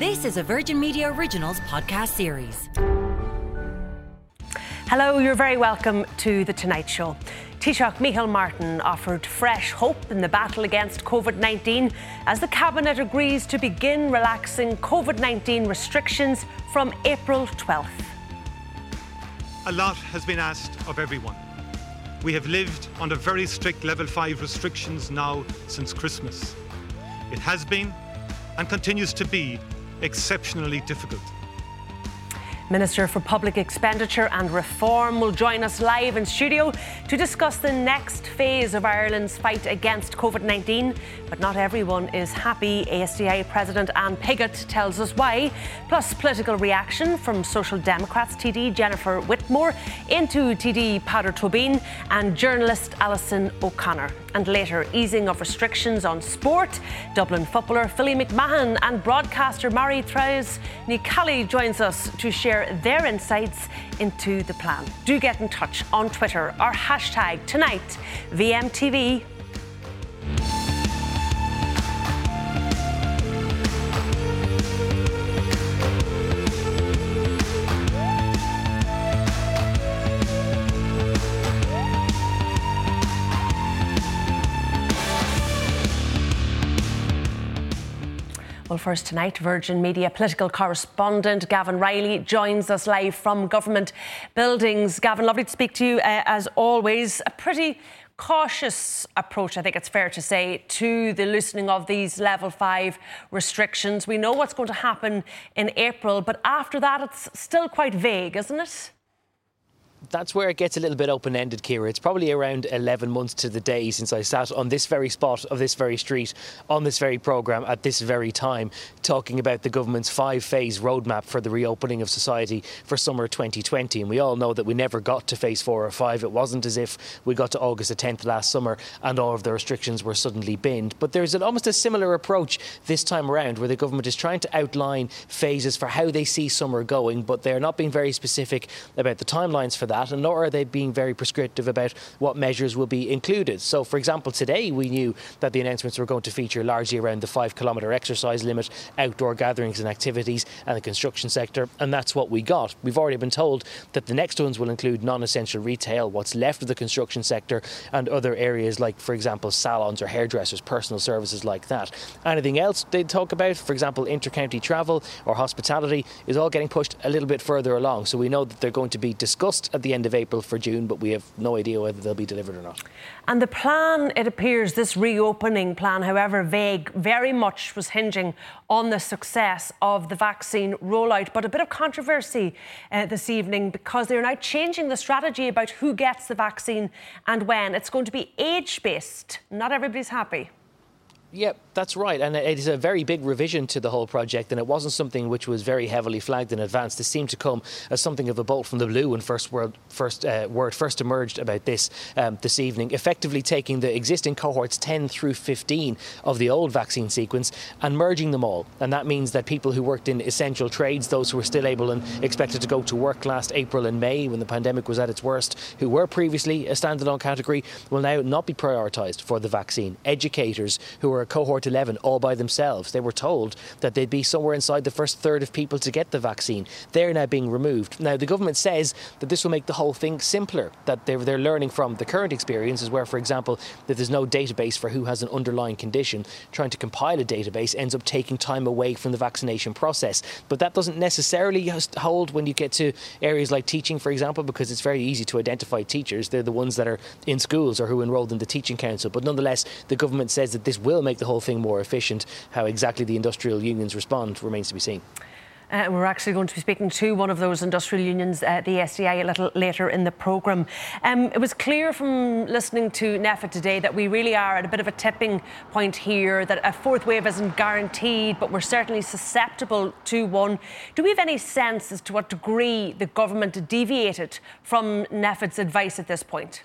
This is a Virgin Media Originals podcast series. Hello, you're very welcome to The Tonight Show. Taoiseach Micheál Martin offered fresh hope in the battle against COVID 19 as the Cabinet agrees to begin relaxing COVID 19 restrictions from April 12th. A lot has been asked of everyone. We have lived under very strict level 5 restrictions now since Christmas. It has been and continues to be exceptionally difficult. Minister for Public Expenditure and Reform will join us live in studio to discuss the next phase of Ireland's fight against COVID 19. But not everyone is happy. ASTI President Ann Piggott tells us why, plus political reaction from Social Democrats TD Jennifer Whitmore Aontú TD Peadar Tóibín and journalist Alison O'Connor. And later, easing of restrictions on sport. Dublin footballer Philly McMahon and broadcaster Mari Therese Nikali joins us to share their insights into the plan. Do get in touch on Twitter or hashtag tonight VMTV. Well, first tonight, Virgin Media political correspondent Gavan Reilly joins us live from government buildings. Gavin, lovely to speak to you uh, as always. A pretty cautious approach, I think it's fair to say, to the loosening of these level five restrictions. We know what's going to happen in April, but after that, it's still quite vague, isn't it? That's where it gets a little bit open ended, Kira. It's probably around 11 months to the day since I sat on this very spot of this very street on this very programme at this very time talking about the government's five phase roadmap for the reopening of society for summer 2020. And we all know that we never got to phase four or five. It wasn't as if we got to August the 10th last summer and all of the restrictions were suddenly binned. But there's an, almost a similar approach this time around where the government is trying to outline phases for how they see summer going, but they're not being very specific about the timelines for that, and nor are they being very prescriptive about what measures will be included. So, for example, today we knew that the announcements were going to feature largely around the five kilometre exercise limit, outdoor gatherings and activities, and the construction sector, and that's what we got. We've already been told that the next ones will include non essential retail, what's left of the construction sector, and other areas like, for example, salons or hairdressers, personal services like that. Anything else they talk about, for example, intercounty travel or hospitality, is all getting pushed a little bit further along. So we know that they're going to be discussed at the end of April for June, but we have no idea whether they'll be delivered or not. And the plan, it appears, this reopening plan, however vague, very much was hinging on the success of the vaccine rollout. But a bit of controversy uh, this evening because they're now changing the strategy about who gets the vaccine and when. It's going to be age based. Not everybody's happy. Yep, that's right. And it is a very big revision to the whole project, and it wasn't something which was very heavily flagged in advance. This seemed to come as something of a bolt from the blue when first word first, uh, word first emerged about this um, this evening, effectively taking the existing cohorts 10 through 15 of the old vaccine sequence and merging them all. And that means that people who worked in essential trades, those who were still able and expected to go to work last April and May when the pandemic was at its worst, who were previously a standalone category, will now not be prioritised for the vaccine. Educators who are a cohort 11 all by themselves. They were told that they'd be somewhere inside the first third of people to get the vaccine. They're now being removed. Now, the government says that this will make the whole thing simpler, that they're, they're learning from the current experiences where, for example, that there's no database for who has an underlying condition. Trying to compile a database ends up taking time away from the vaccination process. But that doesn't necessarily hold when you get to areas like teaching, for example, because it's very easy to identify teachers. They're the ones that are in schools or who enrolled in the teaching council. But nonetheless, the government says that this will make the whole thing more efficient. How exactly the industrial unions respond remains to be seen. Uh, we're actually going to be speaking to one of those industrial unions, uh, the ASTI, a little later in the programme. Um, it was clear from listening to NPHET today that we really are at a bit of a tipping point here, that a fourth wave isn't guaranteed, but we're certainly susceptible to one. Do we have any sense as to what degree the government deviated from NPHET's advice at this point?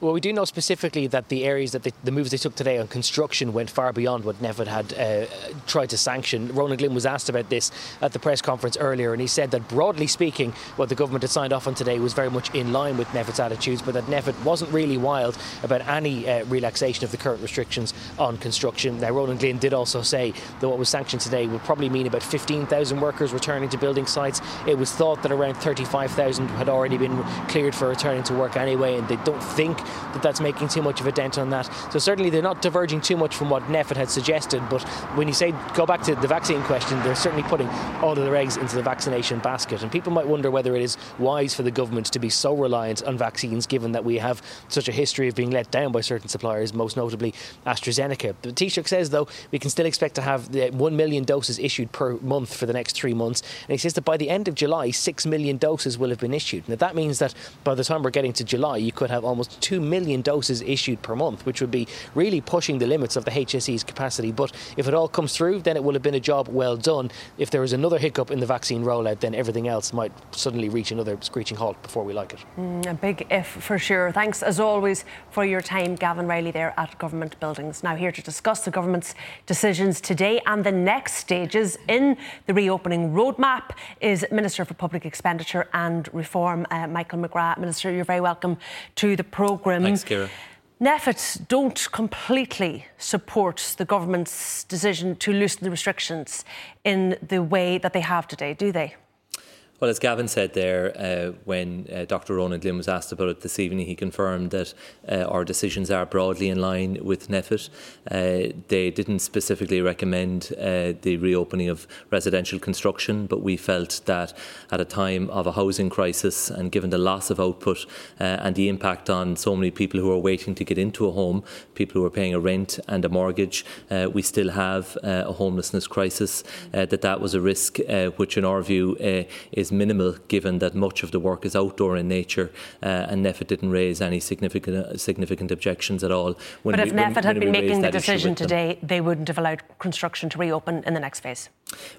Well, we do know specifically that the areas that the moves they took today on construction went far beyond what NPHET had uh, tried to sanction. Ronan Glynn was asked about this at the press conference earlier, and he said that broadly speaking, what the government had signed off on today was very much in line with NPHET's attitudes, but that NPHET wasn't really wild about any uh, relaxation of the current restrictions on construction. Now, Ronan Glynn did also say that what was sanctioned today would probably mean about 15,000 workers returning to building sites. It was thought that around 35,000 had already been cleared for returning to work anyway, and they don't think that that's making too much of a dent on that. So certainly they're not diverging too much from what NPHET had suggested. But when you say go back to the vaccine question, they're certainly putting all of their eggs into the vaccination basket. And people might wonder whether it is wise for the government to be so reliant on vaccines, given that we have such a history of being let down by certain suppliers, most notably AstraZeneca. The Taoiseach says, though, we can still expect to have 1 million doses issued per month for the next three months. And he says that by the end of July, 6 million doses will have been issued. Now, that means that by the time we're getting to July, you could have almost 2 million doses issued per month, which would be really pushing the limits of the HSE's capacity. But if it all comes through, then it will have been a job well done. If there is another hiccup in the vaccine rollout, then everything else might suddenly reach another screeching halt before we like it. Mm, a big if for sure. Thanks as always for your time, Gavan Reilly, there at Government Buildings. Now, here to discuss the government's decisions today and the next stages in the reopening roadmap is Minister for Public Expenditure and Reform, uh, Michael McGrath. Minister, you're very welcome to the programme. Thanks, Kira. NPHET don't completely support the government's decision to loosen the restrictions in the way that they have today, do they? Well, as Gavan said there, uh, when uh, Dr. Ronan Glynn was asked about it this evening, he confirmed that uh, our decisions are broadly in line with NPHET. Uh, they didn't specifically recommend uh, the reopening of residential construction, but we felt that at a time of a housing crisis and given the loss of output uh, and the impact on so many people who are waiting to get into a home, people who are paying a rent and a mortgage, we still have a homelessness crisis, that that was a risk which, in our view, is minimal given that much of the work is outdoor in nature uh, and NPHET didn't raise any significant uh, significant objections at all. When but if we, NPHET had been making the decision today, they wouldn't have allowed construction to reopen in the next phase.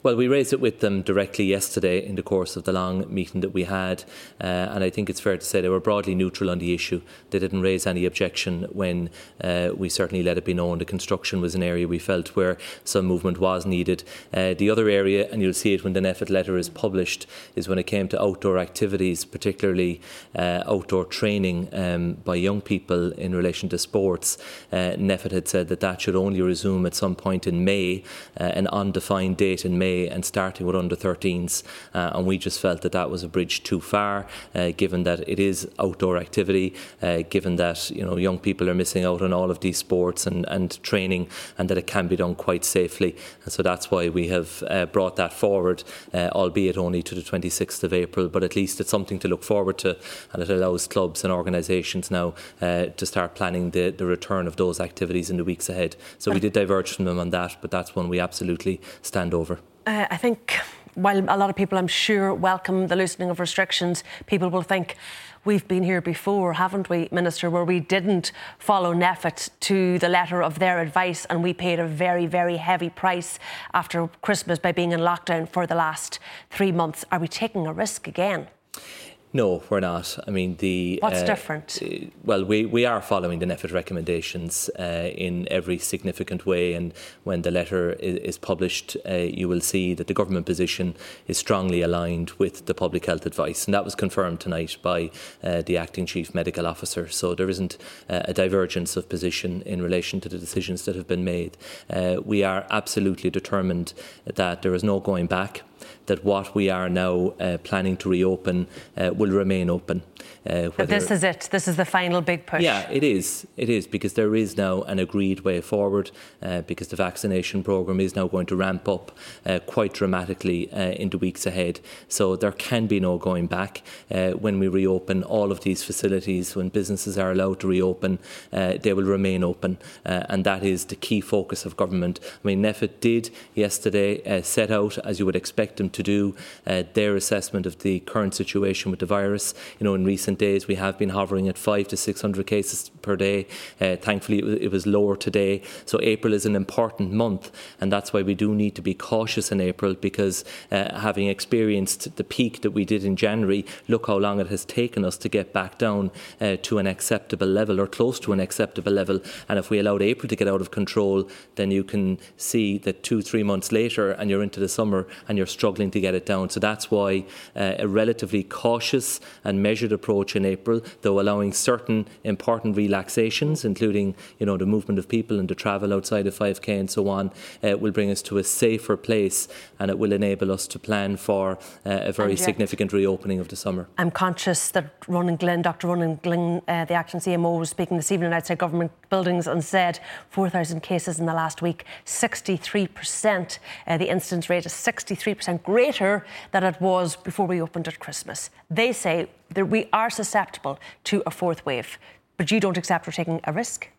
Well, we raised it with them directly yesterday in the course of the long meeting that we had, uh, and I think it's fair to say they were broadly neutral on the issue. They didn't raise any objection when uh, we certainly let it be known the construction was an area we felt where some movement was needed. Uh, the other area, and you'll see it when the NPHET letter is published, is when it came to outdoor activities, particularly uh, outdoor training um, by young people in relation to sports. Uh, NPHET had said that that should only resume at some point in May, uh, an undefined date in May and starting with under 13s. Uh, and we just felt that that was a bridge too far, uh, given that it is outdoor activity, uh, given that you know young people are missing out on all of these sports and, and training, and that it can be done quite safely. And so that's why we have uh, brought that forward, albeit only to the 26th of April. But at least it's something to look forward to, and it allows clubs and organisations now uh, to start planning the, the return of those activities in the weeks ahead. So we did diverge from them on that, but that's one we absolutely stand over. Uh, I think while a lot of people, I'm sure, welcome the loosening of restrictions, people will think we've been here before, haven't we, Minister, where we didn't follow NPHET to the letter of their advice and we paid a very, very heavy price after Christmas by being in lockdown for the last three months. Are we taking a risk again? No, we're not. I mean, the what's uh, different? Uh, well, we, we are following the NPHET recommendations uh, in every significant way, and when the letter is, is published, uh, you will see that the government position is strongly aligned with the public health advice, and that was confirmed tonight by uh, the acting chief medical officer. So there isn't uh, a divergence of position in relation to the decisions that have been made. we are absolutely determined that there is no going back. That what we are now uh, planning to reopen uh, will remain open. Uh, this is it. This is the final big push. Yeah, it is. It is because there is now an agreed way forward. Uh, because the vaccination program is now going to ramp up uh, quite dramatically uh, in the weeks ahead. So there can be no going back uh, when we reopen all of these facilities. When businesses are allowed to reopen, uh, they will remain open, and that is the key focus of government. I mean, NPHET did yesterday set out, as you would expect them to do, their assessment of the current situation with the virus. You know, in recent days we have been hovering at five to six hundred cases per day. thankfully, it was, it was lower today. So April is an important month, and that's why we do need to be cautious in April because uh, having experienced the peak that we did in January, look how long it has taken us to get back down uh, to an acceptable level or close to an acceptable level. And if we allowed April to get out of control, then you can see that two, three months later, and you're into the summer and you're struggling to get it down. So that's why uh, a relatively cautious and measured approach in April, though allowing certain important relaxations, including you know the movement of people and the travel outside of 5K and so on, uh, will bring us to a safer place and it will enable us to plan for uh, a very significant reopening of the summer. I'm conscious that Ronan Glynn, Dr. Ronan Glynn, uh, the acting CMO, was speaking this evening outside government buildings and said 4,000 cases in the last week, 63%. Uh, the incidence rate is 63% greater than it was before we opened at Christmas. They say that we are susceptible to a fourth wave, but you don't accept we're taking a risk?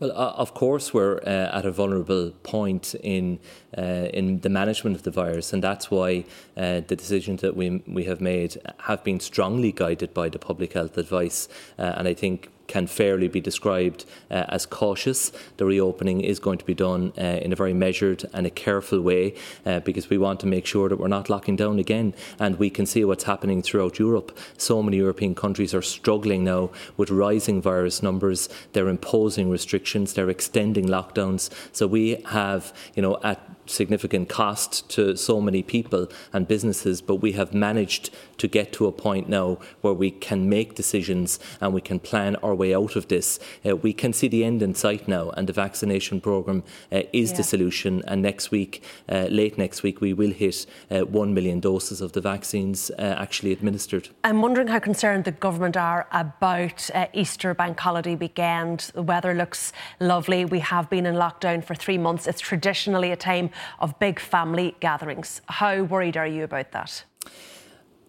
Well, uh, of course, we're uh, at a vulnerable point in uh, in the management of the virus, and that's why uh, the decisions that we we have made have been strongly guided by the public health advice, uh, and I think can fairly be described uh, as cautious. The reopening is going to be done uh, in a very measured and a careful way uh, because we want to make sure that we're not locking down again. And we can see what's happening throughout Europe. So many European countries are struggling now with rising virus numbers. They're imposing restrictions, they're extending lockdowns. So we have, you know, at significant cost to so many people and businesses, but we have managed to get to a point now where we can make decisions and we can plan our way out of this. Uh, we can see the end in sight now, and the vaccination programme uh, is yeah. the solution. And next week, uh, late next week, we will hit uh, 1 million doses of the vaccines uh, actually administered. I'm wondering how concerned the government are about uh, Easter bank holiday weekend. The weather looks lovely. We have been in lockdown for three months. It's traditionally a time of big family gatherings. How worried are you about that?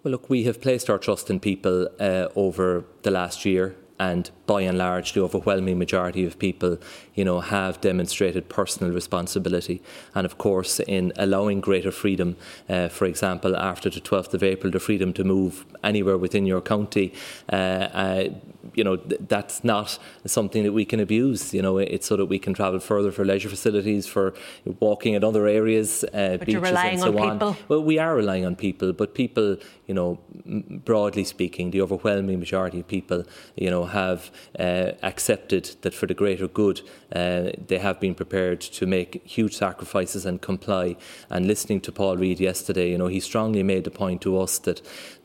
Well, look, we have placed our trust in people uh, over the last year and by and large, the overwhelming majority of people, you know, have demonstrated personal responsibility. And of course, in allowing greater freedom, uh, for example, after the 12th of April, the freedom to move anywhere within your county, uh, uh, you know, th- that's not something that we can abuse. You know, it's so that we can travel further for leisure facilities, for walking in other areas, uh, beaches and so on. on. Well, we are relying on people, but people, you know, broadly speaking, the overwhelming majority of people, you know, have uh, accepted that for the greater good, uh, they have been prepared to make huge sacrifices and comply. And listening to Paul Reid yesterday, you know, he strongly made the point to us that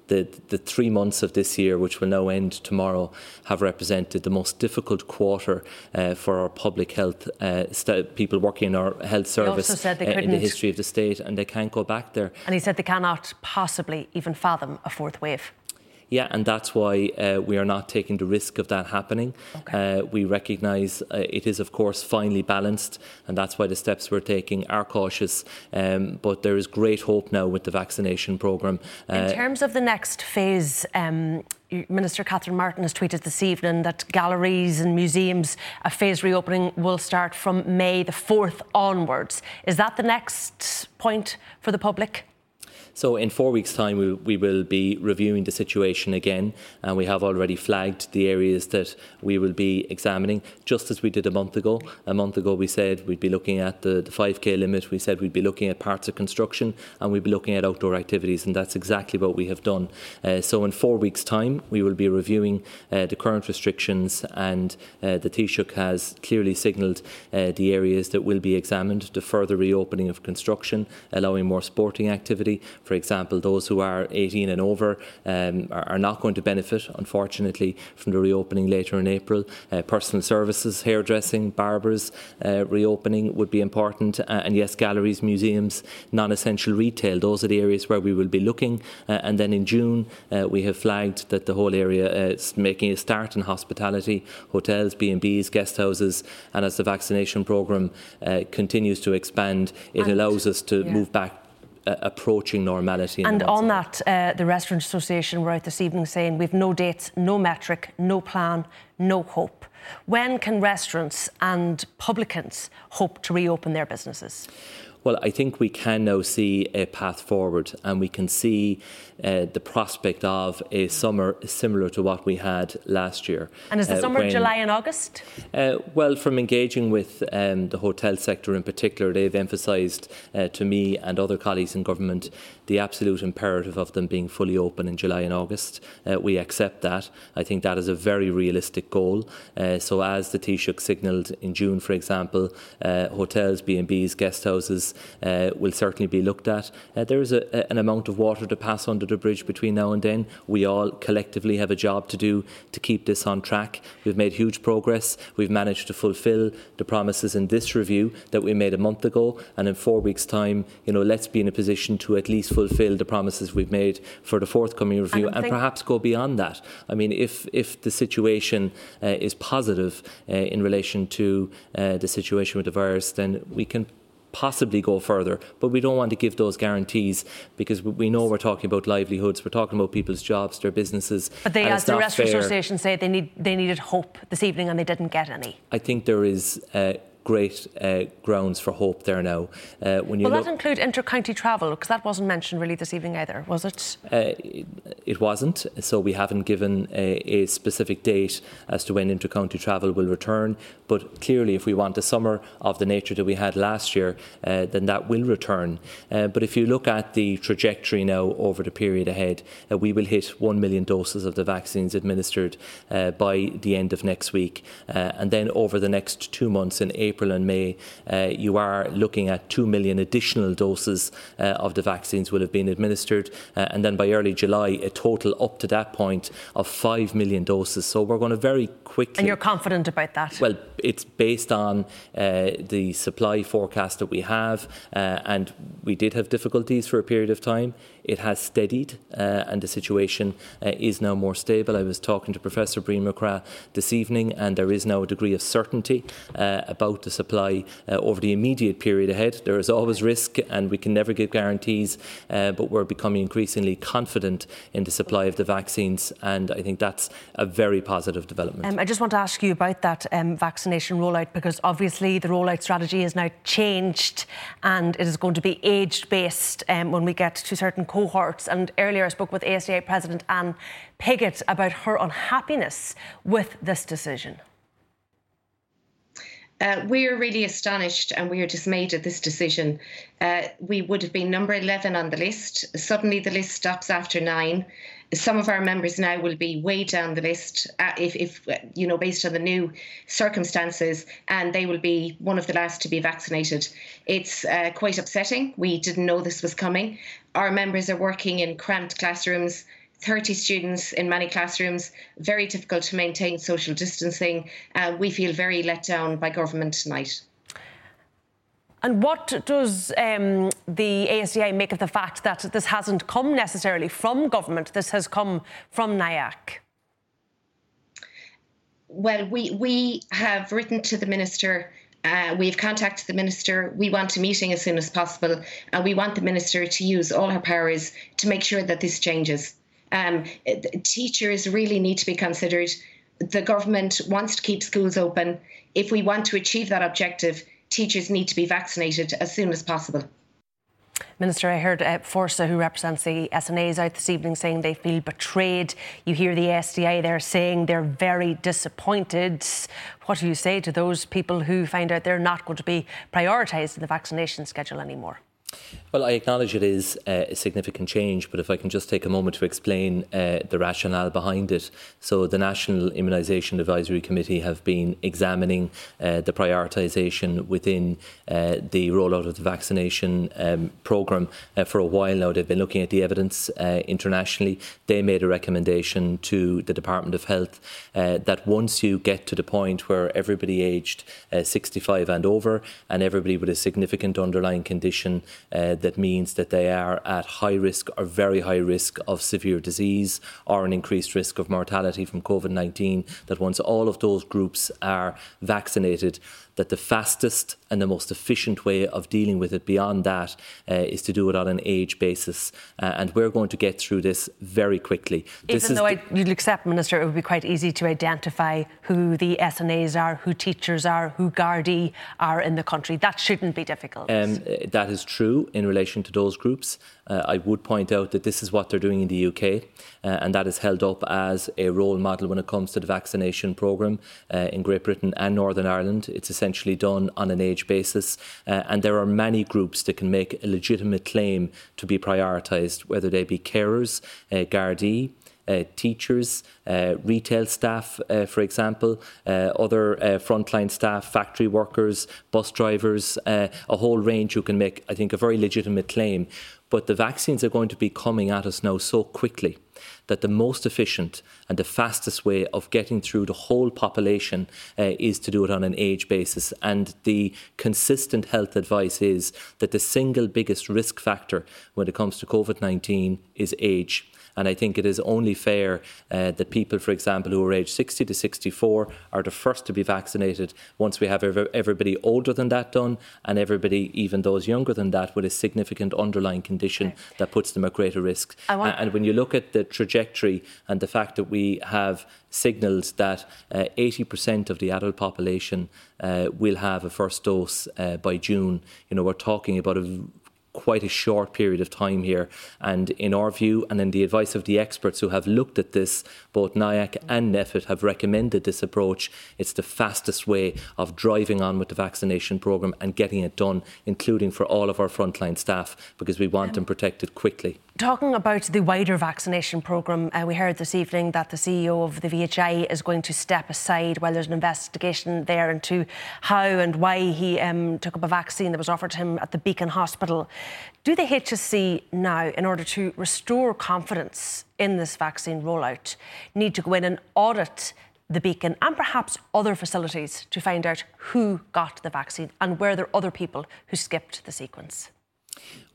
the, the three months of this year, which will now end tomorrow, have represented the most difficult quarter uh, for our public health uh, st- people working in our health service uh, in the history of the state, and they can't go back there. And he said they cannot possibly even fathom a fourth wave. Yeah, and that's why uh, we are not taking the risk of that happening. Okay. Uh, we recognise uh, it is, of course, finely balanced, and that's why the steps we're taking are cautious. Um, but there is great hope now with the vaccination programme. In uh, terms of the next phase, um, Minister Catherine Martin has tweeted this evening that galleries and museums, a phase reopening will start from May the 4th onwards. Is that the next point for the public? So in four weeks' time, we, we will be reviewing the situation again, and we have already flagged the areas that we will be examining, just as we did a month ago. A month ago, we said we'd be looking at the, the 5k limit. We said we'd be looking at parts of construction, and we'd be looking at outdoor activities, and that's exactly what we have done. Uh, so in four weeks' time, we will be reviewing uh, the current restrictions, and uh, the Taoiseach has clearly signalled uh, the areas that will be examined, the further reopening of construction, allowing more sporting activity for example, those who are 18 and over um, are, are, not going to benefit, unfortunately, from the reopening later in April. Uh, personal services, hairdressing, barbers uh, reopening would be important. Uh, and yes, galleries, museums, non essential retail, those are the areas where we will be looking. Uh, and then in June, uh, we have flagged that the whole area is making a start in hospitality, hotels, B&Bs, guest houses. And as the vaccination programme continues to expand, it and, allows us to yeah. move back uh, approaching normality. And on that, uh, the Restaurant Association were out this evening saying we've no dates, no metric, no plan, no hope. When can restaurants and publicans hope to reopen their businesses? Well, I think we can now see a path forward and we can see uh, the prospect of a summer similar to what we had last year. And is the uh, summer when, July and August? Uh, well, from engaging with um, the hotel sector in particular, they've emphasised uh, to me and other colleagues in government the absolute imperative of them being fully open in July and August. Uh, we accept that. I think that is a very realistic goal. Uh, so, as the Taoiseach signalled in June, for example, uh, hotels, B&Bs, guest houses uh, will certainly be looked at. Uh, there is a, an amount of water to pass under the bridge between now and then. We all collectively have a job to do to keep this on track. We've made huge progress. We've managed to fulfil the promises in this review that we made a month ago. And in four weeks' time, you know, let's be in a position to at least fulfil the promises we've made for the forthcoming review and, and perhaps go beyond that. I mean, if, if the situation uh, is positive uh, in relation to uh, the situation with the virus, then we can possibly go further, but we don't want to give those guarantees because we know we're talking about livelihoods, we're talking about people's jobs, their businesses. But they, as the Restaurant Association say, they need they needed hope this evening and they didn't get any. I think there is. Uh, great uh, grounds for hope there now. Uh, when you Will look, that include inter-county travel? Because that wasn't mentioned really this evening either, was it? Uh, it, it, wasn't. So we haven't given a, a, specific date as to when inter-county travel will return. But clearly, if we want a summer of the nature that we had last year, uh, then that will return. Uh, but if you look at the trajectory now over the period ahead, uh, we will hit 1 million doses of the vaccines administered by the end of next week. and then over the next two months in April, April and May, uh, you are looking at 2 million additional doses uh, of the vaccines will have been administered. Uh, and then by early July, a total up to that point of 5 million doses. So we're going to very quickly. And you're confident about that? Well, it's based on uh, the supply forecast that we have. Uh, and we did have difficulties for a period of time. It has steadied uh, and the situation uh, is now more stable. I was talking to Professor Brian MacCraith this evening, and there is now a degree of certainty uh, about the supply uh, over the immediate period ahead. There is always risk, and we can never give guarantees, uh, but we're becoming increasingly confident in the supply of the vaccines, and I think that's a very positive development. Um, I just want to ask you about that um, vaccination rollout because obviously the rollout strategy has now changed and it is going to be age based um, when we get to certain cohorts. And earlier I spoke with ASTI President Ann Piggott about her unhappiness with this decision. Uh, we're really astonished and we are dismayed at this decision. Uh, we would have been number 11 on the list. Suddenly, the list stops after nine. Some of our members now will be way down the list uh, if, if, you know, based on the new circumstances, and they will be one of the last to be vaccinated. It's uh, quite upsetting. We didn't know this was coming. Our members are working in cramped classrooms. 30 students in many classrooms, very difficult to maintain social distancing. We feel very let down by government tonight. And what does um, the ASTI make of the fact that this hasn't come necessarily from government? This has come from NIAC. Well, we we have written to the minister. Uh, we've contacted the minister. We want a meeting as soon as possible, and we want the minister to use all her powers to make sure that this changes. Um, teachers really need to be considered. The government wants to keep schools open. If we want to achieve that objective, teachers need to be vaccinated as soon as possible. Minister, I heard uh, Forsa, who represents the SNAs, out this evening saying they feel betrayed. You hear the ASTI there saying they're very disappointed. What do you say to those people who find out they're not going to be prioritised in the vaccination schedule anymore? Well, I acknowledge it is uh, a significant change, but if I can just take a moment to explain uh, the rationale behind it. So, the National Immunisation Advisory Committee have been examining uh, the prioritisation within uh, the rollout of the vaccination um, programme uh, for a while now. They've been looking at the evidence uh, internationally. They made a recommendation to the Department of Health that once you get to the point where everybody aged 65 and over and everybody with a significant underlying condition Uh, that means that they are at high risk or very high risk of severe disease or an increased risk of mortality from COVID 19. That once all of those groups are vaccinated, that the fastest and the most efficient way of dealing with it beyond that uh, is to do it on an age basis. Uh, and we're going to get through this very quickly. This Even though I, you'd accept, Minister, it would be quite easy to identify who the SNAs are, who teachers are, who Gardaí are in the country. That shouldn't be difficult. Um, that is true in relation to those groups. Uh, I would point out that this is what they're doing in the UK, uh, and that is held up as a role model when it comes to the vaccination programme uh, in Great Britain and Northern Ireland. It's essentially done on an age basis, uh, and there are many groups that can make a legitimate claim to be prioritised, whether they be carers, uh, Gardaí, uh, teachers, uh, retail staff, uh, for example, uh, other uh, frontline staff, factory workers, bus drivers, uh, a whole range who can make, I think, a very legitimate claim. But the vaccines are going to be coming at us now so quickly that the most efficient and the fastest way of getting through the whole population uh, is to do it on an age basis. And the consistent health advice is that the single biggest risk factor when it comes to COVID 19 is age. And I think it is only fair uh, that people, for example, who are aged 60 to 64 are the first to be vaccinated once we have everybody older than that done and everybody, even those younger than that, with a significant underlying condition that puts them at greater risk. Want- and when you look at the trajectory and the fact that we have signalled that uh, 80% of the adult population uh, will have a first dose uh, by June, you know, we're talking about a quite a short period of time here. And in our view, and in the advice of the experts who have looked at this, both NIAC and NPHET have recommended this approach. It's the fastest way of driving on with the vaccination programme and getting it done, including for all of our frontline staff, because we want them protected quickly. Talking about the wider vaccination programme, uh, we heard this evening that the CEO of the VHI is going to step aside while there's an investigation there into how and why he um, took up a vaccine that was offered to him at the Beacon Hospital. Do the HSE now, in order to restore confidence in this vaccine rollout, need to go in and audit the Beacon and perhaps other facilities to find out who got the vaccine and were there other people who skipped the sequence?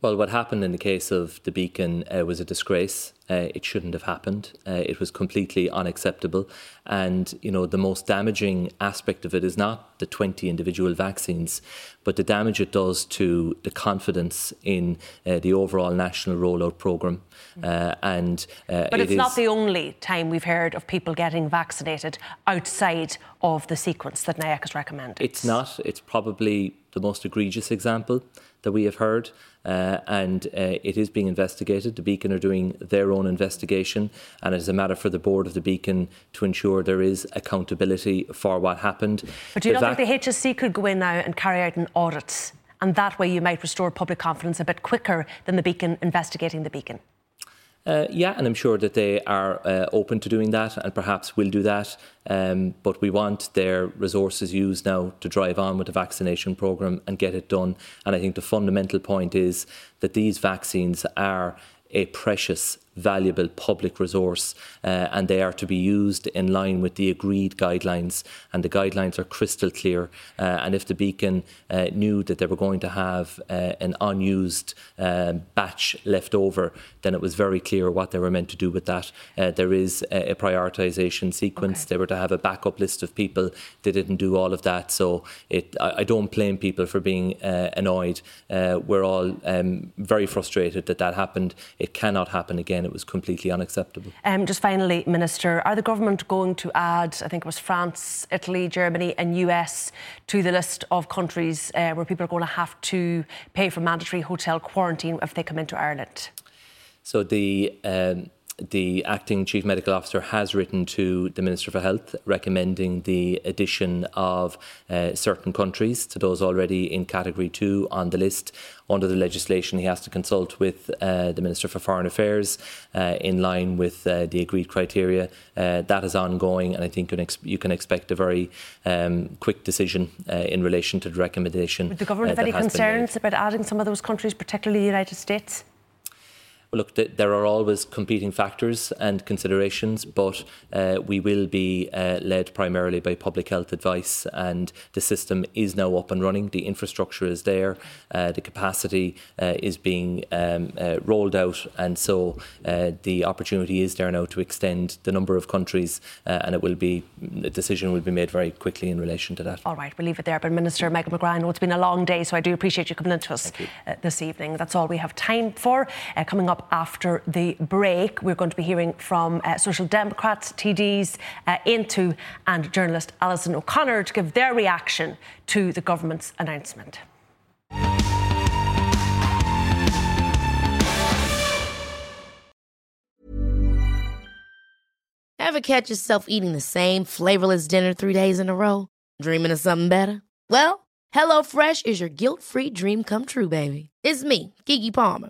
Well, what happened in the case of the Beacon uh, was a disgrace. Uh, it shouldn't have happened. Uh, it was completely unacceptable. And, you know, the most damaging aspect of it is not the 20 individual vaccines, but the damage it does to the confidence in uh, the overall national rollout programme. Uh, and uh, But it's it not the only time we've heard of people getting vaccinated outside of the sequence that NIAC has recommended. It's not. It's probably the most egregious example that we have heard. Uh, and uh, it is being investigated. The Beacon are doing their own investigation, and it is a matter for the board of the Beacon to ensure there is accountability for what happened. But do you the not vac- think the HSE could go in now and carry out an audit, and that way you might restore public confidence a bit quicker than the Beacon investigating the Beacon? Uh, yeah, and I'm sure that they are uh, open to doing that and perhaps will do that. Um, but we want their resources used now to drive on with the vaccination programme and get it done. And I think the fundamental point is that these vaccines are a precious valuable public resource uh, and they are to be used in line with the agreed guidelines. And the guidelines are crystal clear uh, and if the beacon uh, knew that they were going to have uh, an unused um, batch left over then it was very clear what they were meant to do with that. Uh, there is a, a prioritization sequence. Okay. they were to have a backup list of people. They didn't do all of that. So it I, I don't blame people for being uh, annoyed. We're all um, very frustrated that that happened. It cannot happen again it was completely unacceptable. Um, just finally, Minister, are the government going to add, I think it was France, Italy, Germany, and US to the list of countries uh, where people are going to have to pay for mandatory hotel quarantine if they come into Ireland? So the um, the acting chief medical officer has written to the Minister for Health recommending the addition of uh, certain countries to those already in category two on the list. Under the legislation, he has to consult with uh, the Minister for Foreign Affairs uh, in line with uh, the agreed criteria. Uh, that is ongoing, and I think you can, ex- you can expect a very um, quick decision uh, in relation to the recommendation. Would the government have any concerns about adding some of those countries, particularly the United States? Look, there are always competing factors and considerations, but uh, we will be uh, led primarily by public health advice, and the system is now up and running. The infrastructure is there, uh, the capacity uh, is being um, uh, rolled out, and so uh, the opportunity is there now to extend the number of countries, and it will be a decision will be made very quickly in relation to that. All right, we'll leave it there. But Minister Michael McGrath, I know it's been a long day, so I do appreciate you coming in to us this evening. That's all we have time for. coming up up after the break. We're going to be hearing from uh, Social Democrats, TDs, uh, Aontú, and journalist Alison O'Connor to give their reaction to the government's announcement. Ever catch yourself eating the same flavorless dinner three days in a row? Dreaming of something better? Well, HelloFresh is your guilt free dream come true, baby. It's me, Keke Palmer.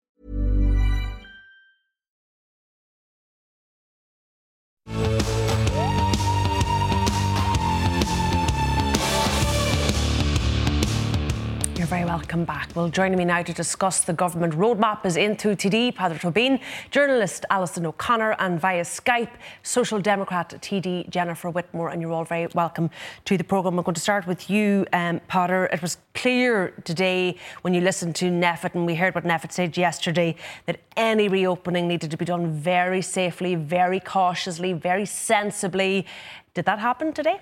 Very welcome back. Well, joining me now to discuss the government roadmap is Aontú TD, Peadar Tóibín, journalist Alison O'Connor, and via Skype, Social Democrat TD Jennifer Whitmore. And you're all very welcome to the programme. I'm going to start with you, um, Peadar. It was clear today when you listened to NPHET, and we heard what NPHET said yesterday, that any reopening needed to be done very safely, very cautiously, very sensibly. Did that happen today?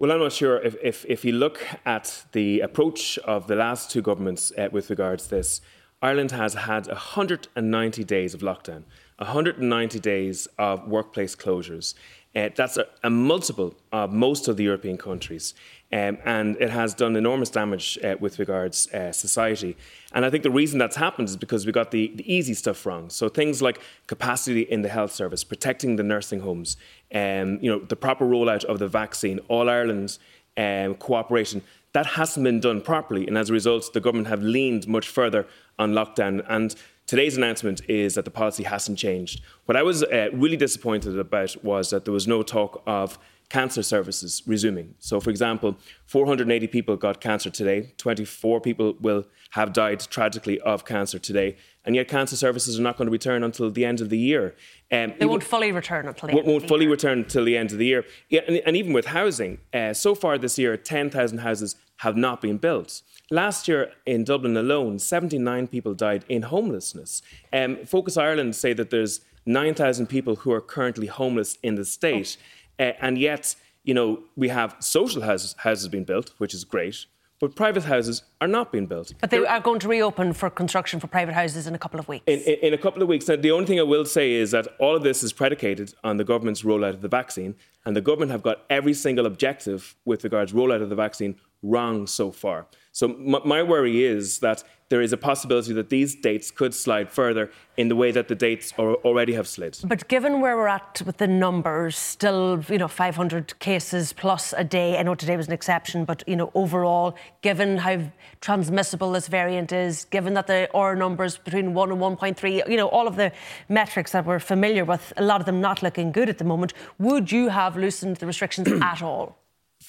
Well, I'm not sure if, if, if you look at the approach of the last two governments uh, with regards to this, Ireland has had 190 days of lockdown, 190 days of workplace closures. Uh, that's a, a, multiple of most of the European countries. Um, and it has done enormous damage uh, with regards uh, society. And I think the reason that's happened is because we got the, the easy stuff wrong. So things like capacity in the health service, protecting the nursing homes, um, you know, the proper rollout of the vaccine, all Ireland's um, cooperation, that hasn't been done properly. And as a result, the government have leaned much further on lockdown. And today's announcement is that the policy hasn't changed. What I was uh, really disappointed about was that there was no talk of cancer services resuming. So, for example, 480 people got cancer today, 24 people will have died tragically of cancer today, and yet cancer services are not going to return until the end of the year. Um, they won't fully return until the won't, won't fully year. return until the end of the year. Yeah, and, and even with housing, uh, so far this year, 10,000 houses have not been built. Last year in Dublin alone, 79 people died in homelessness. Um, Focus Ireland say that there's 9,000 people who are currently homeless in the state. Oh. Uh, and yet, you know, we have social houses, houses being built, which is great, but private houses are not being built. But they They're, are going to reopen for construction for private houses in a couple of weeks. In, in, in, a couple of weeks. Now, the only thing I will say is that all of this is predicated on the government's rollout of the vaccine, and the government have got every single objective with regards rollout of the vaccine wrong so far. So my worry is that there is a possibility that these dates could slide further in the way that the dates already have slid. But given where we're at with the numbers, still, you know, 500 cases plus a day. I know today was an exception, but you know, overall, given how transmissible this variant is, given that the R numbers between one and 1.3, you know, all of the metrics that we're familiar with, a lot of them not looking good at the moment, would you have loosened the restrictions at all?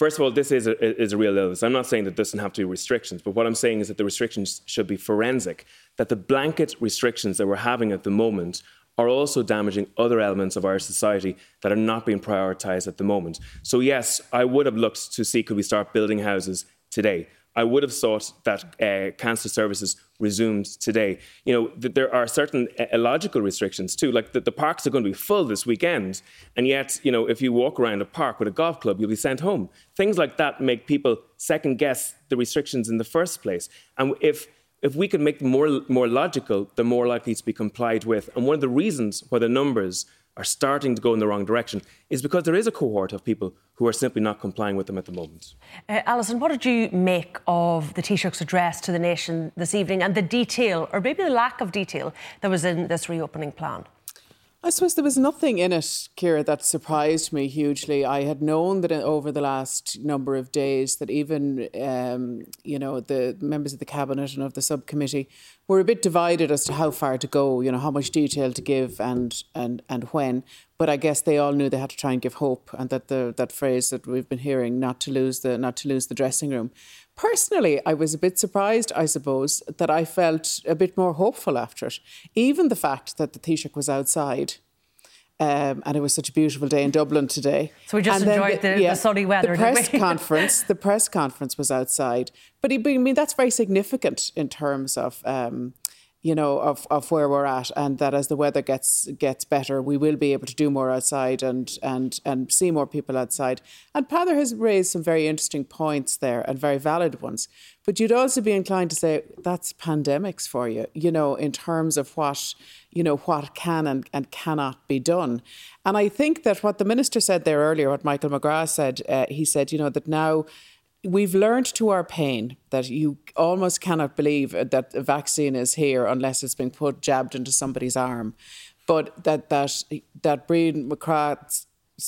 First of all, this is a, is a real illness. I'm not saying that there doesn't have to be restrictions, but what I'm saying is that the restrictions should be forensic, that the blanket restrictions that we're having at the moment are also damaging other elements of our society that are not being prioritised at the moment. So, yes, I would have looked to see could we start building houses today. I would have thought that uh, cancer services resumed today. You know, th- there are certain uh, illogical restrictions too, like the, the parks are going to be full this weekend, and yet, you know, if you walk around a park with a golf club, you'll be sent home. Things like that make people second guess the restrictions in the first place. And if if we could make them more more logical, they're more likely to be complied with. And one of the reasons why the numbers are starting to go in the wrong direction is because there is a cohort of people who are simply not complying with them at the moment. Uh, Alison, what did you make of the Taoiseach's address to the nation this evening and the detail, or maybe the lack of detail, that was in this reopening plan? I suppose there was nothing in it, Kira, that surprised me hugely. I had known that over the last number of days that even, um, you know, the members of the cabinet and of the subcommittee were a bit divided as to how far to go, you know, how much detail to give and and and when. But I guess they all knew they had to try and give hope, and that the that phrase that we've been hearing, not to lose the not to lose the dressing room. Personally, I was a bit surprised, I suppose, that I felt a bit more hopeful after it. Even the fact that the Taoiseach was outside. Um, and it was such a beautiful day in Dublin today. So we just and enjoyed the, the, yeah, the, sunny weather. The press conference, the press conference was outside, but I mean that's very significant in terms of um, you know, of, of where we're at, and that as the weather gets gets better, we will be able to do more outside and and and see more people outside. And Peadar has raised some very interesting points there and very valid ones. But you'd also be inclined to say that's pandemics for you, you know, in terms of what you know what can and, and cannot be done. And I think that what the minister said there earlier, what Michael McGrath said, uh, he said, you know, that now we've learned to our pain that you almost cannot believe that a vaccine is here unless it's been put jabbed into somebody's arm. But that that that Brian MacCraith,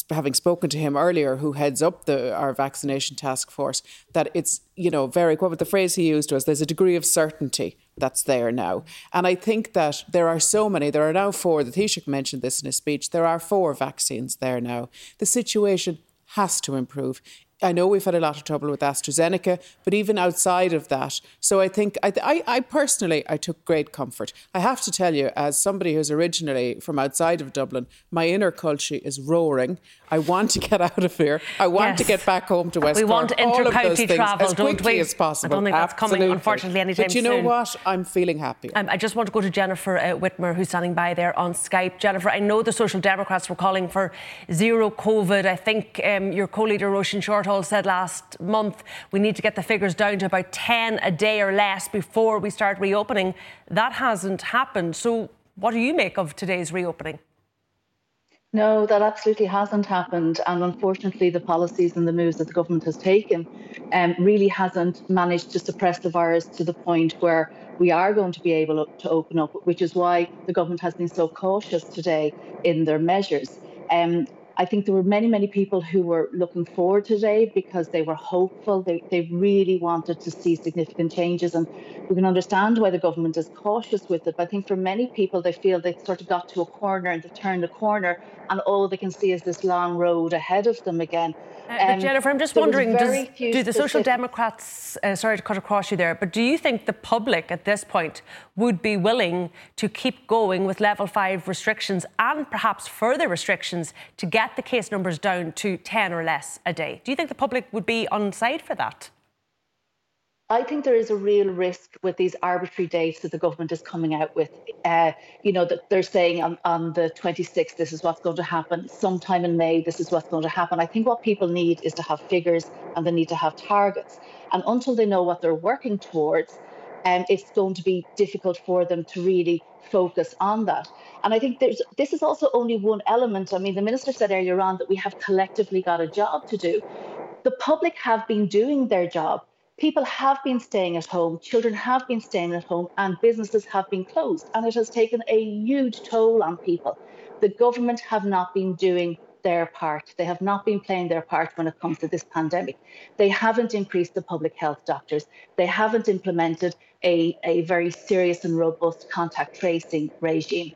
having spoken to him earlier, who heads up the our vaccination task force, that it's you know very what the phrase he used was there's a degree of certainty that's there now. And I think that there are so many, there are now four, the Taoiseach mentioned this in his speech, there are four vaccines there now. The situation has to improve. I know we've had a lot of trouble with AstraZeneca, but even outside of that, so I think I, I, I, personally I took great comfort. I have to tell you, as somebody who's originally from outside of Dublin, my inner culture is roaring. I want to get out of here. I want yes. to get back home to West We Cork. want inter-county travel, as don't we? as possible. I don't think that's Absolutely. coming, unfortunately, anytime soon. But you know soon. what? I'm feeling happy. Um, I just want to go to Jennifer uh, Whitmore, who's standing by there on Skype. Jennifer, I know the Social Democrats were calling for zero COVID. I think um, your co-leader Roisin Shortall said last month we need to get the figures down to about 10 a day or less before we start reopening. That hasn't happened. So, what do you make of today's reopening? No, that absolutely hasn't happened. And unfortunately, the policies and the moves that the government has taken um, really hasn't managed to suppress the virus to the point where we are going to be able to open up, which is why the government has been so cautious today in their measures. Um, I think there were many, many people who were looking forward today because they were hopeful. They, they really wanted to see significant changes. And we can understand why the government is cautious with it. But I think for many people, they feel they've sort of got to a corner and they've turned a corner, and all they can see is this long road ahead of them again. Uh, but Jennifer, I'm just wondering, does, do the Social Democrats, uh, sorry to cut across you there, but do you think the public at this point would be willing to keep going with level five restrictions and perhaps further restrictions to get the case numbers down to 10 or less a day? Do you think the public would be on side for that? I think there is a real risk with these arbitrary dates that the government is coming out with. Uh, you know, that they're saying on, on the 26th, this is what's going to happen. Sometime in May, this is what's going to happen. I think what people need is to have figures and they need to have targets. And until they know what they're working towards, um, it's going to be difficult for them to really focus on that. And I think there's this is also only one element. I mean, the minister said earlier on that we have collectively got a job to do. The public have been doing their job people have been staying at home, children have been staying at home, and businesses have been closed. And it has taken a huge toll on people. The government have not been doing their part. They have not been playing their part when it comes to this pandemic. They haven't increased the public health doctors. They haven't implemented a, a very serious and robust contact tracing regime.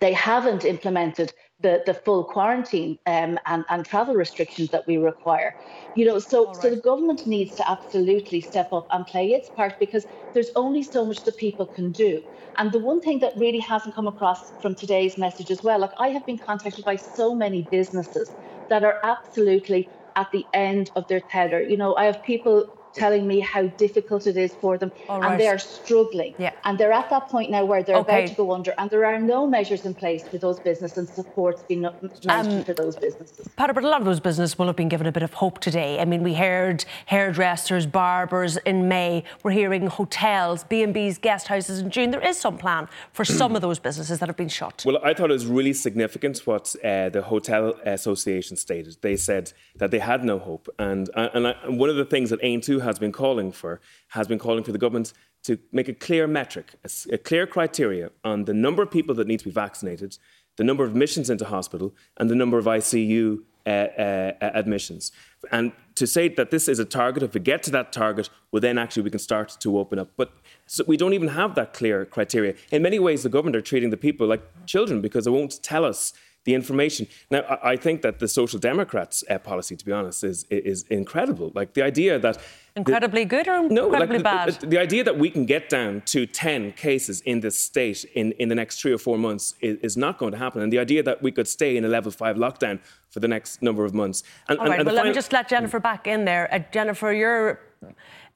They haven't implemented the, the full quarantine um, and, and travel restrictions that we require. You know, so right. so the government needs to absolutely step up and play its part because there's only so much that people can do. And the one thing that really hasn't come across from today's message as well, like I have been contacted by so many businesses that are absolutely at the end of their tether. You know, I have people telling me how difficult it is for them right. and they are struggling. Yeah. and they're at that point now where they're okay. about to go under and there are no measures in place for those businesses and supports being um, for those businesses. Peadar, but a lot of those businesses will have been given a bit of hope today. I mean we heard hairdressers barbers in May. We're hearing hotels B&B's guest houses in June. There is some plan for some of those businesses that have been shut. Well I thought it was really significant what uh, the Hotel Association stated. They said that they had no hope and, and, I, and one of the things that Aontú has been calling for, has been calling for the government to make a clear metric, a, a clear criteria on the number of people that need to be vaccinated, the number of admissions into hospital, and the number of ICU uh, uh, admissions. And to say that this is a target, if we get to that target, well, then actually we can start to open up. But so we don't even have that clear criteria. In many ways, the government are treating the people like children because they won't tell us the information. Now, I think that the Social Democrats' uh, policy, to be honest, is is incredible. Like the idea that incredibly the, good or no, incredibly like bad. The, the, idea that we can get down to ten cases in this state in, in the next three or four months is, is not going to happen, and the idea that we could stay in a level five lockdown for the next number of months. And, All right, and, well, final... let me just let Jennifer back in there. Uh, Jennifer, your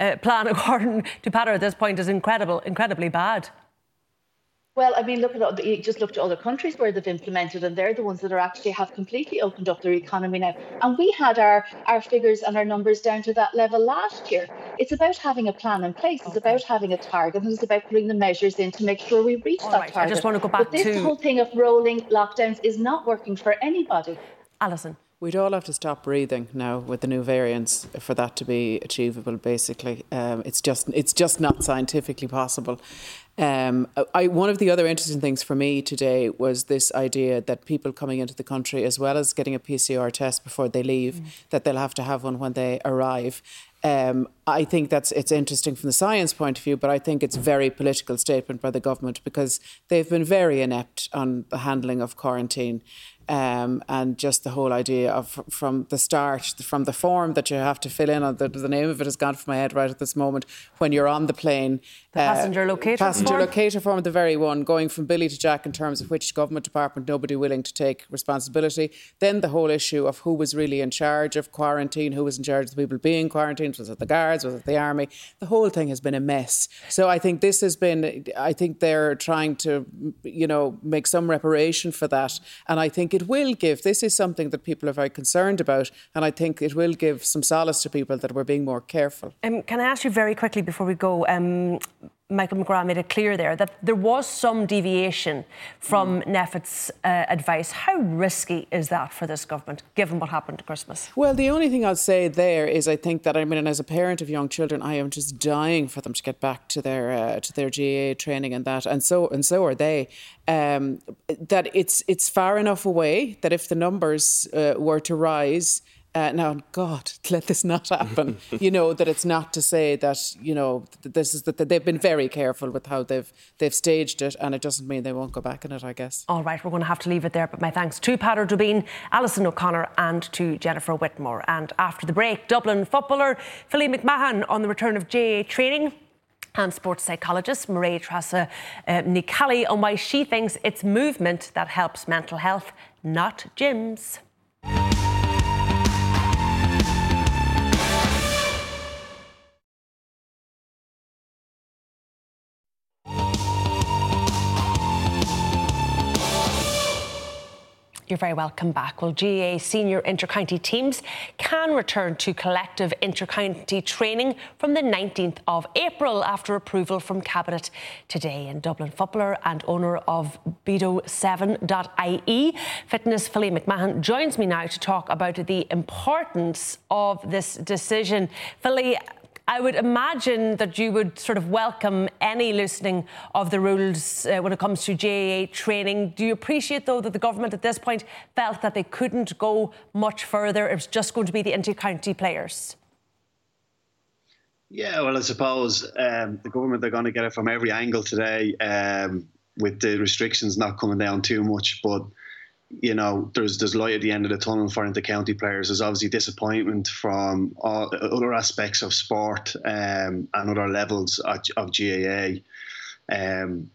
uh, plan, according to Peadar at this point, is incredible, incredibly bad. Well, I mean, look at you just look to other countries where they've implemented, and they're the ones that are actually have completely opened up their economy now. And we had our our figures and our numbers down to that level last year. It's about having a plan in place. It's about having a target, and it's about putting the measures in to make sure we reach All that right. target. I just want to go back but this to... whole thing of rolling lockdowns is not working for anybody. Alison. We'd all have to stop breathing now with the new variants for that to be achievable. Basically, um, it's just it's just not scientifically possible. Um, I, one of the other interesting things for me today was this idea that people coming into the country, as well as getting a PCR test before they leave, mm. that they'll have to have one when they arrive. Um, I think that's it's interesting from the science point of view, but I think it's a very political statement by the government because they've been very inept on the handling of quarantine um, and just the whole idea of from the start, from the form that you have to fill in, on the, the name of it has gone from my head right at this moment. When you're on the plane, the uh, passenger locator passenger form? locator form, the very one, going from Billy to Jack in terms of which government department nobody willing to take responsibility. Then the whole issue of who was really in charge of quarantine, who was in charge of the people being quarantined, was it the guards, was it the army? The whole thing has been a mess. So I think this has been. I think they're trying to, you know, make some reparation for that, and I think it will give, this is something that people are very concerned about, and I think it will give some solace to people that we're being more careful. Um, can I ask you very quickly before we go? Um, Michael McGrath made it clear there that there was some deviation from mm. Uh, advice. How risky is that for this government, given what happened at Christmas? Well, the only thing I'll say there is I think that I mean, as a parent of young children, I am just dying for them to get back to their uh, to their GAA training and that, and so and so are they. Um, that it's it's far enough away that if the numbers uh, were to rise uh, now, God, let this not happen. you know that it's not to say that you know this is that they've been very careful with how they've they've staged it, and it doesn't mean they won't go back in it. I guess. All right, we're going to have to leave it there. But my thanks to Peadar Tóibín, Alison O'Connor, and to Jennifer Whitmore. And after the break, Dublin footballer Philly McMahon on the return of GAA training and sports psychologist Máire Treasa uh, Ní Cheallaigh on why she thinks it's movement that helps mental health, not gyms. You're very welcome back. Well, GAA senior intercounty teams can return to collective intercounty training from the 19th of April after approval from Cabinet today. And Dublin footballer and owner of Beto7.ie, fitness Philly McMahon, joins me now to talk about the importance of this decision. Philly, I would imagine that you would sort of welcome any loosening of the rules uh, when it comes to GAA training. Do you appreciate, though, that the government at this point felt that they couldn't go much further? It was just going to be the inter-county players. Yeah, well, I suppose um, the government are going to get it from every angle today, um, with the restrictions not coming down too much. But you know, there's there's light at the end of the tunnel for inter-county players. There's obviously disappointment from all, other aspects of sport um, and other levels of, of GAA. Um,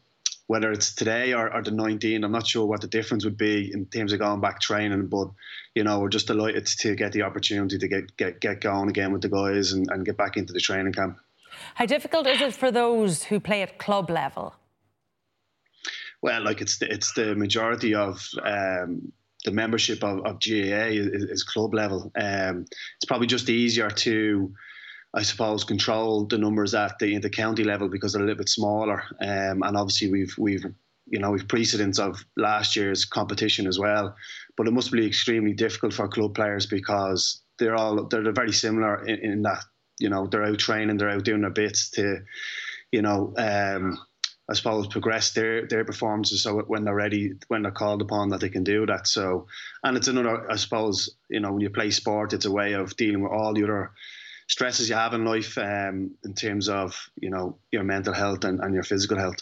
whether it's today or, or the 19, I'm not sure what the difference would be in terms of going back training, but you know, we're just delighted to get the opportunity to get get, get going again with the guys and, and get back into the training camp. How difficult is it for those who play at club level? Well, like it's the, it's the majority of um, the membership of, of GAA is, is club level. Um, it's probably just easier to, I suppose, control the numbers at the the county level because they're a little bit smaller. Um, and obviously, we've we've you know we've precedents of last year's competition as well. But it must be extremely difficult for club players because they're all they're very similar in, in that you know they're out training, they're out doing their bits to, you know. Um, I suppose progress their their performances so when they're ready when they're called upon that they can do that so and it's another I suppose you know when you play sport it's a way of dealing with all the other stresses you have in life um, in terms of you know your mental health and, and your physical health.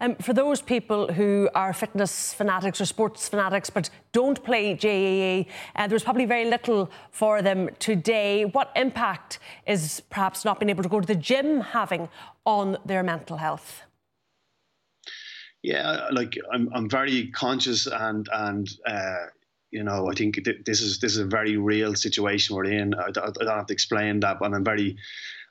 Um, for those people who are fitness fanatics or sports fanatics but don't play GAA, uh, there's probably very little for them today. What impact is perhaps not being able to go to the gym having on their mental health? Yeah, like I'm, I'm very conscious and and uh, you know I think this is this is a very real situation we're in. I, I don't have to explain that, but I'm very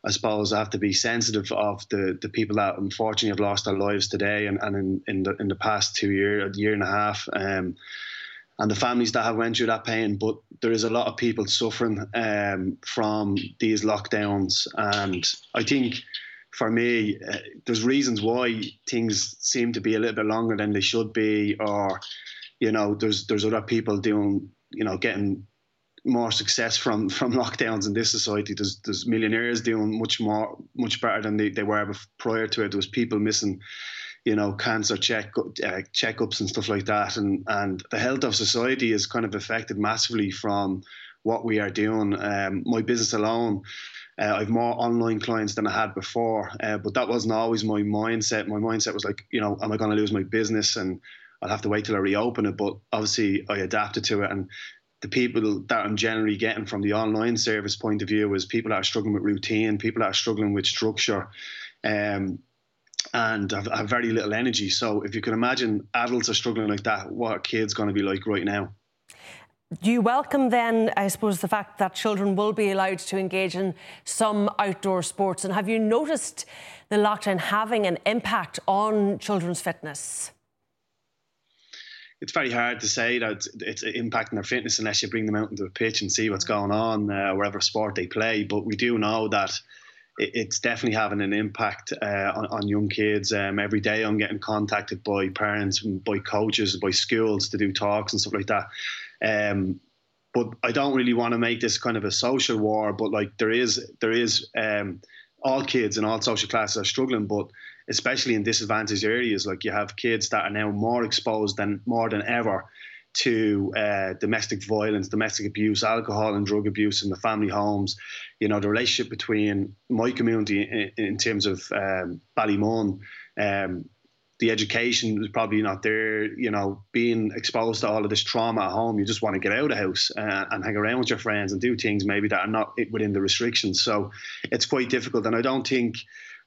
I suppose I have to be sensitive of the, the people that unfortunately have lost their lives today and, and in, in the in the past two year a year and a half. Um, and the families that have went through that pain, but there is a lot of people suffering um, from these lockdowns, and I think for me, uh, there's reasons why things seem to be a little bit longer than they should be, or you know, there's there's other people doing, you know, getting more success from from lockdowns in this society. There's there's millionaires doing much more much better than they, they were prior to it. There was people missing, you know, cancer check uh, checkups and stuff like that, and and the health of society is kind of affected massively from what we are doing. Um, my business alone. Uh, I've more online clients than I had before, uh, but that wasn't always my mindset. My mindset was like, you know, am I going to lose my business and I'll have to wait till I reopen it? But obviously, I adapted to it, and the people that I'm generally getting from the online service point of view is people that are struggling with routine, people that are struggling with structure, um, and have, have very little energy. So if you can imagine adults are struggling like that, what are kids going to be like right now? Do you welcome then, I suppose, the fact that children will be allowed to engage in some outdoor sports? And have you noticed the lockdown having an impact on children's fitness? it's very hard to say that it's impacting their fitness unless you bring them out into the pitch and see what's going on uh, wherever sport they play. But we do know that it's definitely having an impact uh, on, on, young kids. Um, every day I'm getting contacted by parents, by coaches, by schools to do talks and stuff like that. Um, but I don't really want to make this kind of a social war. But like there is, there is um, all kids in all social classes are struggling, but especially in disadvantaged areas, like you have kids that are now more exposed than more than ever to uh, domestic violence, domestic abuse, alcohol and drug abuse in the family homes. You know, the relationship between my community in, in terms of um, Ballymun, um, the education is probably not there. You know, being exposed to all of this trauma at home, you just want to get out of the house uh, and hang around with your friends and do things maybe that are not within the restrictions. So it's quite difficult, and I don't think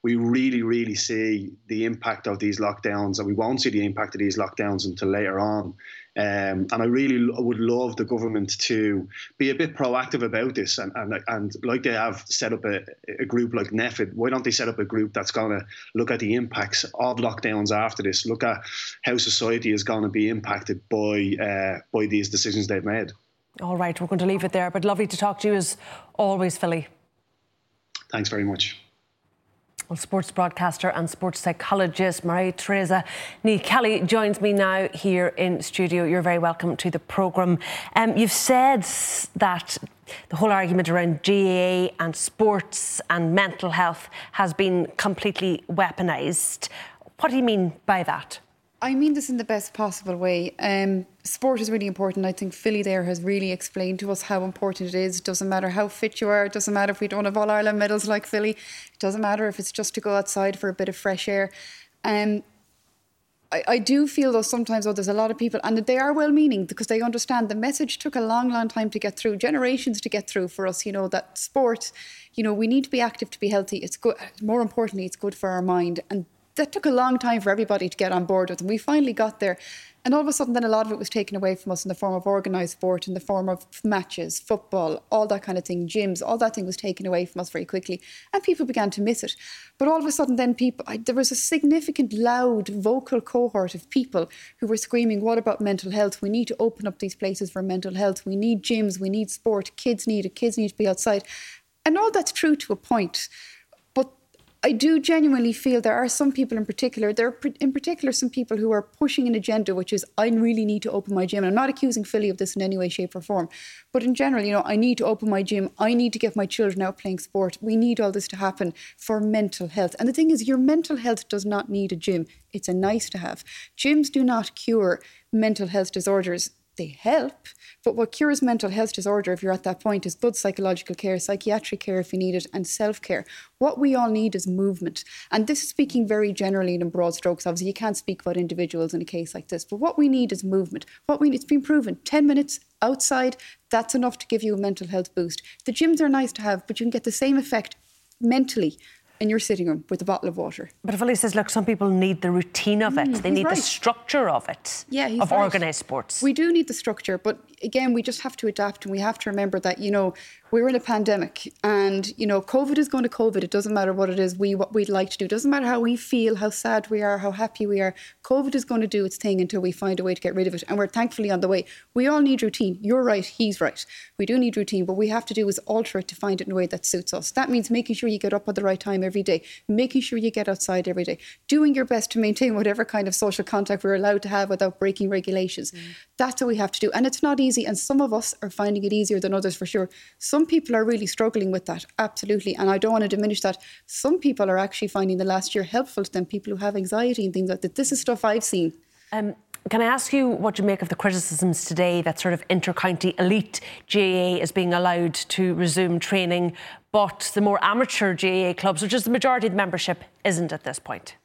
we really, really see the impact of these lockdowns, and we won't see the impact of these lockdowns until later on. Um, and I really would love the government to be a bit proactive about this, and and, and like they have set up a, a group like NPHET, why don't they set up a group that's going to look at the impacts of lockdowns after this, look at how society is going to be impacted by uh, by these decisions they've made. All right, we're going to leave it there, but lovely to talk to you as always, Philly. Thanks very much. Well, sports broadcaster and sports psychologist Máire Treasa Ní Cheallaigh joins me now here in studio. You're very welcome to the programme. Um, you've said that the whole argument around GAA and sports and mental health has been completely weaponised. What do you mean by that? I mean this in the best possible way. Um, sport is really important. I think Philly there has really explained to us how important it is. It doesn't matter how fit you are. It doesn't matter if we don't have all Ireland medals like Philly. It doesn't matter if it's just to go outside for a bit of fresh air. Um, I, I do feel though sometimes, though, there's a lot of people, and they are well meaning because they understand the message took a long, long time to get through, generations to get through for us, you know, that sport, you know, we need to be active to be healthy. It's good, more importantly, it's good for our mind. And that took a long time for everybody to get on board with. And we finally got there. And all of a sudden, then a lot of it was taken away from us in the form of organised sport, in the form of matches, football, all that kind of thing, gyms, all that thing was taken away from us very quickly. And people began to miss it. But all of a sudden, then people, I, there was a significant, loud, vocal cohort of people who were screaming, What about mental health? We need to open up these places for mental health. We need gyms, we need sport, kids need it, kids need to be outside. And all that's true to a point. I do genuinely feel there are some people in particular, there are in particular some people who are pushing an agenda, which is I really need to open my gym. And I'm not accusing Philly of this in any way, shape, or form. But in general, you know, I need to open my gym. I need to get my children out playing sport. We need all this to happen for mental health. And the thing is, your mental health does not need a gym. It's a nice to have. Gyms do not cure mental health disorders they help. But what cures mental health disorder, if you're at that point, is good psychological care, psychiatric care if you need it, and self care. What we all need is movement. And this is speaking very generally and in broad strokes. Obviously, you can't speak about individuals in a case like this, but what we need is movement. What we need, it's been proven 10 minutes outside, that's enough to give you a mental health boost. The gyms are nice to have, but you can get the same effect mentally in your sitting room with a bottle of water. But if Philly says, look, some people need the routine of it, mm, they need right. the structure of it, yeah, of right. organised sports. We do need the structure, but again, we just have to adapt and we have to remember that, you know, we're in a pandemic and, you know, COVID is going to COVID. It doesn't matter what it is, we what we'd like to do. It doesn't matter how we feel, how sad we are, how happy we are. COVID is going to do its thing until we find a way to get rid of it. And we're thankfully on the way. We all need routine. You're right, he's right. We do need routine, but we have to do is alter it to find it in a way that suits us. That means making sure you get up at the right time every day, making sure you get outside every day, doing your best to maintain whatever kind of social contact we're allowed to have without breaking regulations. Mm. That's what we have to do. And it's not easy. And some of us are finding it easier than others for sure. Some people are really struggling with that, absolutely. And I don't want to diminish that. Some people are actually finding the last year helpful to them, people who have anxiety and things like that. This is stuff I've seen. Um, can I ask you what you make of the criticisms today that sort of inter-county elite GAA is being allowed to resume training, but the more amateur GAA clubs, which is the majority of the membership, isn't at this point?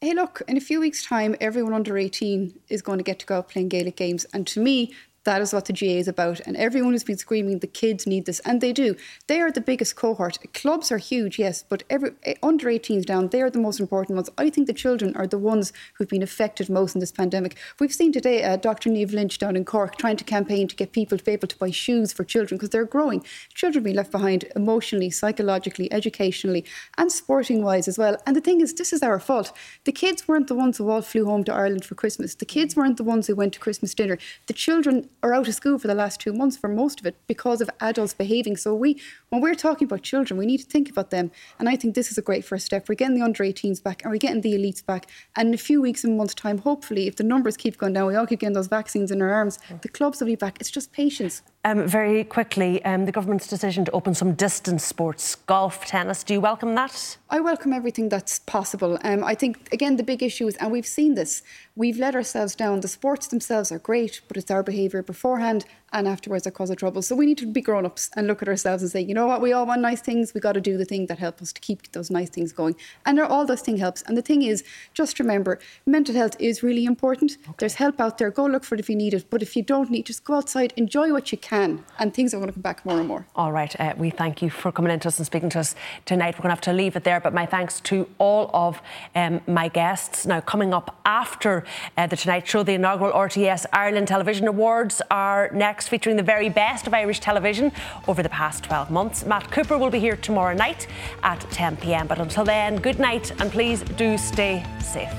Hey, look, in a few weeks' time, everyone under 18 is going to get to go out playing Gaelic games. And to me, that is what the GAA is about. And everyone has been screaming, the kids need this. And they do. They are the biggest cohort. Clubs are huge, yes, but every eh, under 18s down, they are the most important ones. I think the children are the ones who've been affected most in this pandemic. We've seen today uh, Dr. Niamh Lynch down in Cork trying to campaign to get people to be able to buy shoes for children because they're growing. Children being left behind emotionally, psychologically, educationally, and sporting wise as well. And the thing is, this is our fault. The kids weren't the ones who all flew home to Ireland for Christmas. The kids weren't the ones who went to Christmas dinner. The children are out of school for the last two months for most of it because of adults behaving. So we, when we're talking about children, we need to think about them. And I think this is a great first step. We're getting the under 18s back and we're getting the elites back. And in a few weeks and months' time, hopefully, if the numbers keep going down, we all keep getting those vaccines in our arms, the clubs will be back. It's just patience. Um, very quickly, um, the government's decision to open some distance sports, golf, tennis. Do you welcome that? I welcome everything that's possible. Um, I think, again, the big issue is, and we've seen this, we've let ourselves down. The sports themselves are great, but it's our behaviour beforehand and afterwards that causes trouble. So we need to be grown ups and look at ourselves and say, you know what, we all want nice things. We got to do the thing that helps us to keep those nice things going. And all those things helps. And the thing is, just remember, mental health is really important. Okay. There's help out there. Go look for it if you need it. But if you don't need, just go outside, enjoy what you can, and things are going to come back more and more. All right. Uh, we thank you for coming in to us and speaking to us tonight. We're going to have to leave it there. But my thanks to all of um, my guests. Now, coming up after uh, the Tonight Show, the inaugural RTS Ireland Television Awards are next, featuring the very best of Irish television over the past 12 months. Matt Cooper will be here tomorrow night at 10 pm. But until then, good night and please do stay safe.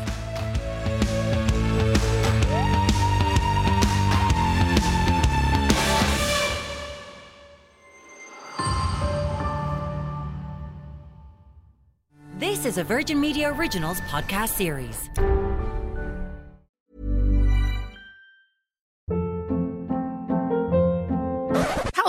This is a Virgin Media Originals podcast series.